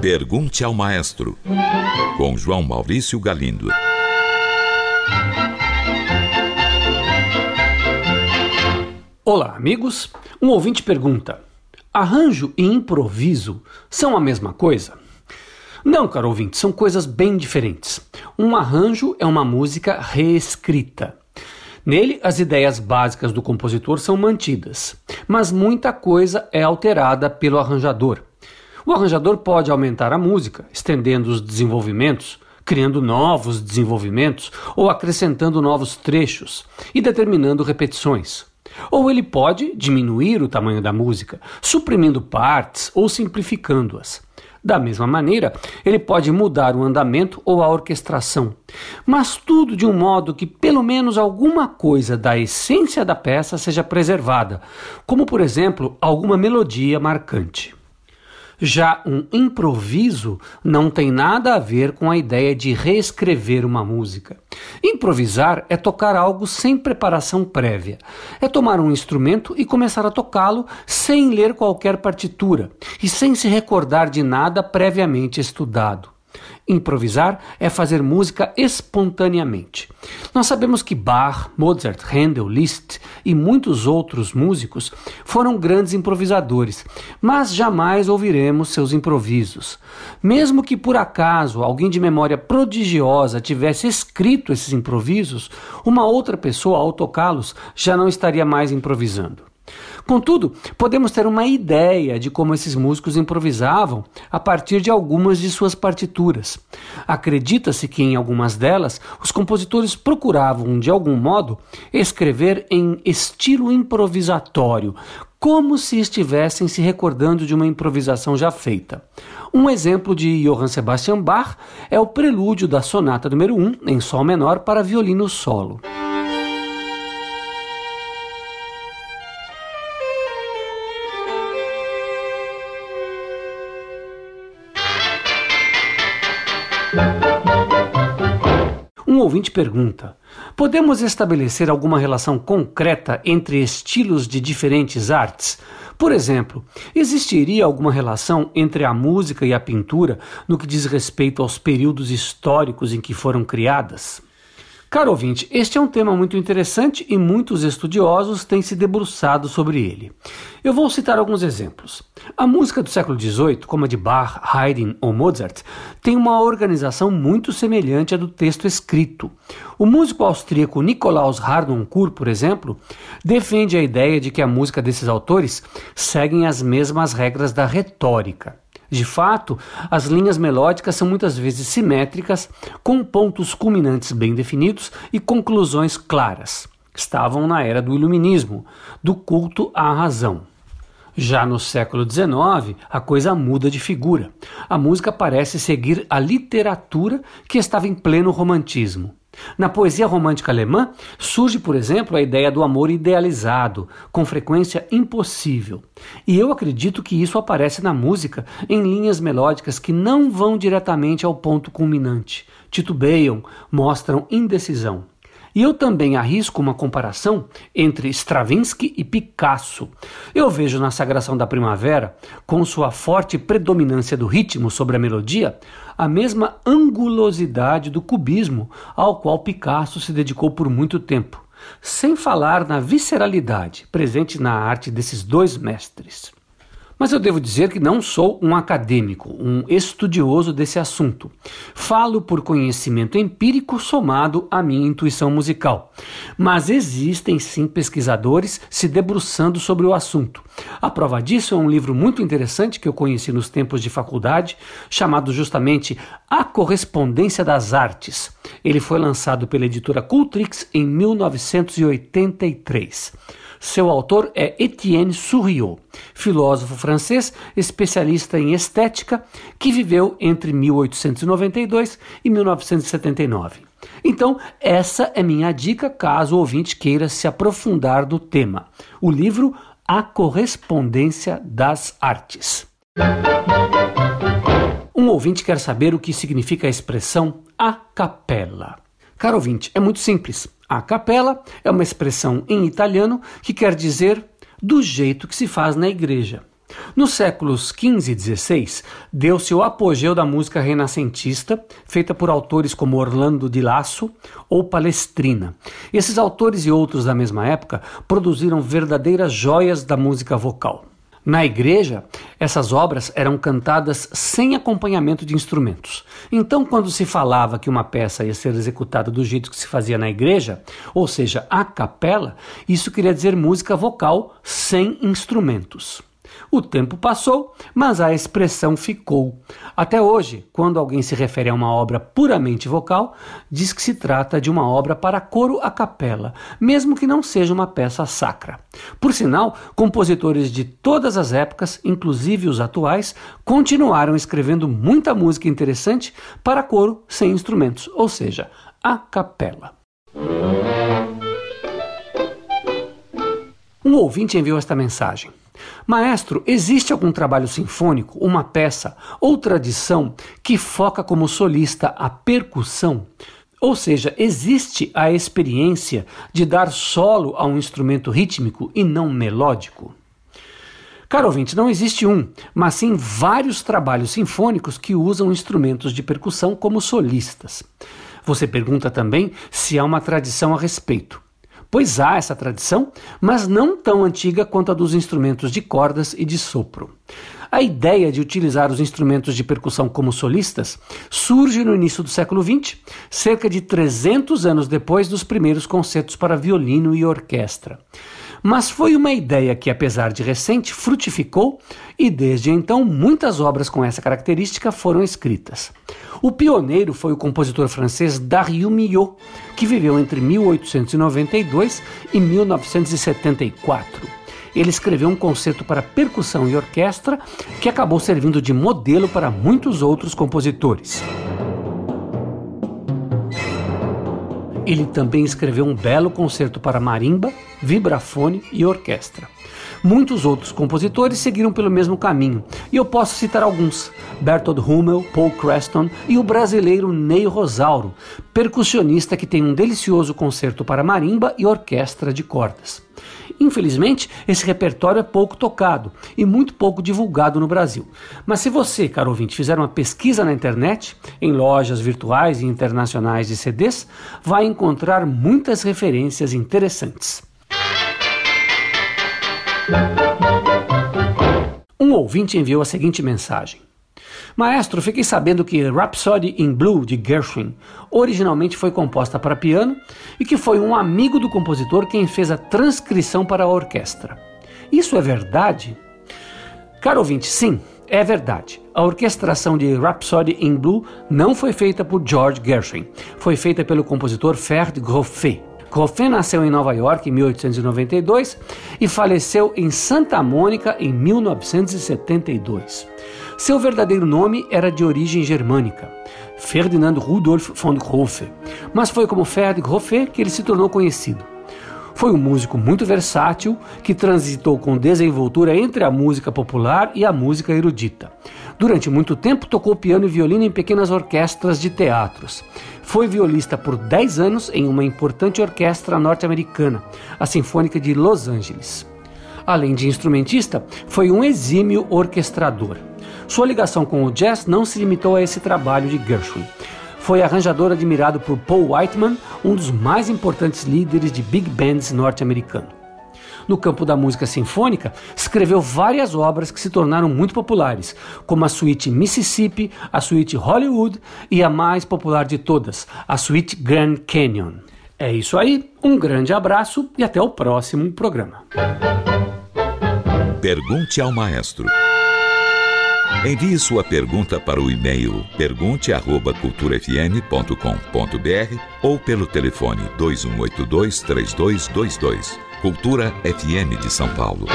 Pergunte ao Maestro, com João Maurício Galindo. Olá, amigos. Um ouvinte pergunta: arranjo e improviso são a mesma coisa? Não, caro ouvinte, são coisas bem diferentes. Um arranjo é uma música reescrita. Nele, as ideias básicas do compositor são mantidas, mas muita coisa é alterada pelo arranjador. O arranjador pode aumentar a música, estendendo os desenvolvimentos, criando novos desenvolvimentos ou acrescentando novos trechos e determinando repetições. Ou ele pode diminuir o tamanho da música, suprimindo partes ou simplificando-as. Da mesma maneira, ele pode mudar o andamento ou a orquestração, mas tudo de um modo que pelo menos alguma coisa da essência da peça seja preservada, como por exemplo alguma melodia marcante. Já um improviso não tem nada a ver com a ideia de reescrever uma música. Improvisar é tocar algo sem preparação prévia. É tomar um instrumento e começar a tocá-lo sem ler qualquer partitura e sem se recordar de nada previamente estudado. Improvisar é fazer música espontaneamente. Nós sabemos que Bach, Mozart, Handel, Liszt e muitos outros músicos foram grandes improvisadores, mas jamais ouviremos seus improvisos. Mesmo que por acaso alguém de memória prodigiosa tivesse escrito esses improvisos, uma outra pessoa ao tocá-los já não estaria mais improvisando. Contudo, podemos ter uma ideia de como esses músicos improvisavam a partir de algumas de suas partituras. Acredita-se que em algumas delas os compositores procuravam, de algum modo, escrever em estilo improvisatório, como se estivessem se recordando de uma improvisação já feita. Um exemplo de Johann Sebastian Bach é o prelúdio da sonata número 1 em sol menor para violino solo. Um ouvinte pergunta: podemos estabelecer alguma relação concreta entre estilos de diferentes artes? Por exemplo, existiria alguma relação entre a música e a pintura no que diz respeito aos períodos históricos em que foram criadas? Caro ouvinte, este é um tema muito interessante e muitos estudiosos têm se debruçado sobre ele. Eu vou citar alguns exemplos. A música do século XVIII, como a de Bach, Haydn ou Mozart, tem uma organização muito semelhante à do texto escrito. O músico austríaco Nikolaus Harnoncourt, por exemplo, defende a ideia de que a música desses autores seguem as mesmas regras da retórica. De fato, as linhas melódicas são muitas vezes simétricas, com pontos culminantes bem definidos e conclusões claras. Estavam na era do Iluminismo, do culto à razão. Já no século XIX, a coisa muda de figura. A música parece seguir a literatura que estava em pleno romantismo. Na poesia romântica alemã surge, por exemplo, a ideia do amor idealizado, com frequência impossível. E eu acredito que isso aparece na música em linhas melódicas que não vão diretamente ao ponto culminante, titubeiam, mostram indecisão. E eu também arrisco uma comparação entre Stravinsky e Picasso. Eu vejo na Sagração da Primavera, com sua forte predominância do ritmo sobre a melodia, a mesma angulosidade do cubismo ao qual Picasso se dedicou por muito tempo, sem falar na visceralidade presente na arte desses dois mestres. Mas eu devo dizer que não sou um acadêmico, um estudioso desse assunto. Falo por conhecimento empírico somado à minha intuição musical. Mas existem sim pesquisadores se debruçando sobre o assunto. A prova disso é um livro muito interessante que eu conheci nos tempos de faculdade, chamado justamente A Correspondência das Artes. Ele foi lançado pela editora Cultrix em 1983. Seu autor é Etienne Souriau, filósofo francês especialista em estética que viveu entre 1892 e 1979. Então, essa é minha dica caso o ouvinte queira se aprofundar no tema. O livro A Correspondência das Artes. Um ouvinte quer saber o que significa a expressão a capella. Caro ouvinte, é muito simples. A capela é uma expressão em italiano que quer dizer do jeito que se faz na igreja. Nos séculos XV e XVI, deu-se o apogeu da música renascentista, feita por autores como Orlando di Lasso ou Palestrina. Esses autores e outros da mesma época produziram verdadeiras joias da música vocal. Na igreja, essas obras eram cantadas sem acompanhamento de instrumentos. Então, quando se falava que uma peça ia ser executada do jeito que se fazia na igreja, ou seja, a capela, isso queria dizer música vocal sem instrumentos. O tempo passou, mas a expressão ficou. Até hoje, quando alguém se refere a uma obra puramente vocal, diz que se trata de uma obra para coro a capela, mesmo que não seja uma peça sacra. Por sinal, compositores de todas as épocas, inclusive os atuais, continuaram escrevendo muita música interessante para coro sem instrumentos, ou seja, a capela. Um ouvinte enviou esta mensagem. Maestro, existe algum trabalho sinfônico, uma peça ou tradição que foca como solista a percussão? Ou seja, existe a experiência de dar solo a um instrumento rítmico e não melódico? Caro ouvinte, não existe um, mas sim vários trabalhos sinfônicos que usam instrumentos de percussão como solistas. Você pergunta também se há uma tradição a respeito. Pois há essa tradição, mas não tão antiga quanto a dos instrumentos de cordas e de sopro. A ideia de utilizar os instrumentos de percussão como solistas surge no início do século XX, cerca de 300 anos depois dos primeiros concertos para violino e orquestra. Mas foi uma ideia que, apesar de recente, frutificou e desde então muitas obras com essa característica foram escritas. O pioneiro foi o compositor francês Darius Milhaud, que viveu entre 1892 e 1974. Ele escreveu um concerto para percussão e orquestra que acabou servindo de modelo para muitos outros compositores. Ele também escreveu um belo concerto para marimba, vibrafone e orquestra. Muitos outros compositores seguiram pelo mesmo caminho, e eu posso citar alguns: Bertold Hummel, Paul Creston e o brasileiro Ney Rosauro, percussionista que tem um delicioso concerto para marimba e orquestra de cordas. Infelizmente, esse repertório é pouco tocado e muito pouco divulgado no Brasil. Mas se você, caro ouvinte, fizer uma pesquisa na internet, em lojas virtuais e internacionais de CDs, vai encontrar muitas referências interessantes. Um ouvinte enviou a seguinte mensagem: Maestro, fiquei sabendo que Rhapsody in Blue de Gershwin originalmente foi composta para piano e que foi um amigo do compositor quem fez a transcrição para a orquestra. Isso é verdade? Caro ouvinte, sim, é verdade. A orquestração de Rhapsody in Blue não foi feita por George Gershwin, foi feita pelo compositor Ferd Groffet. Goffin nasceu em Nova York em 1892 e faleceu em Santa Mônica em 1972. Seu verdadeiro nome era de origem germânica, Ferdinand Rudolf von Grofe, mas foi como Ferd Grofe que ele se tornou conhecido. Foi um músico muito versátil que transitou com desenvoltura entre a música popular e a música erudita. Durante muito tempo tocou piano e violino em pequenas orquestras de teatros. Foi violista por 10 anos em uma importante orquestra norte-americana, a Sinfônica de Los Angeles. Além de instrumentista, foi um exímio orquestrador. Sua ligação com o jazz não se limitou a esse trabalho de Gershwin. Foi arranjador admirado por Paul Whiteman, um dos mais importantes líderes de big bands norte-americano no campo da música sinfônica, escreveu várias obras que se tornaram muito populares, como a suíte Mississippi, a suíte Hollywood e a mais popular de todas, a suíte Grand Canyon. É isso aí, um grande abraço e até o próximo programa. Pergunte ao maestro. Envie sua pergunta para o e-mail pergunte@culturafm.com.br ou pelo telefone 2182 3222. Cultura FM de São Paulo.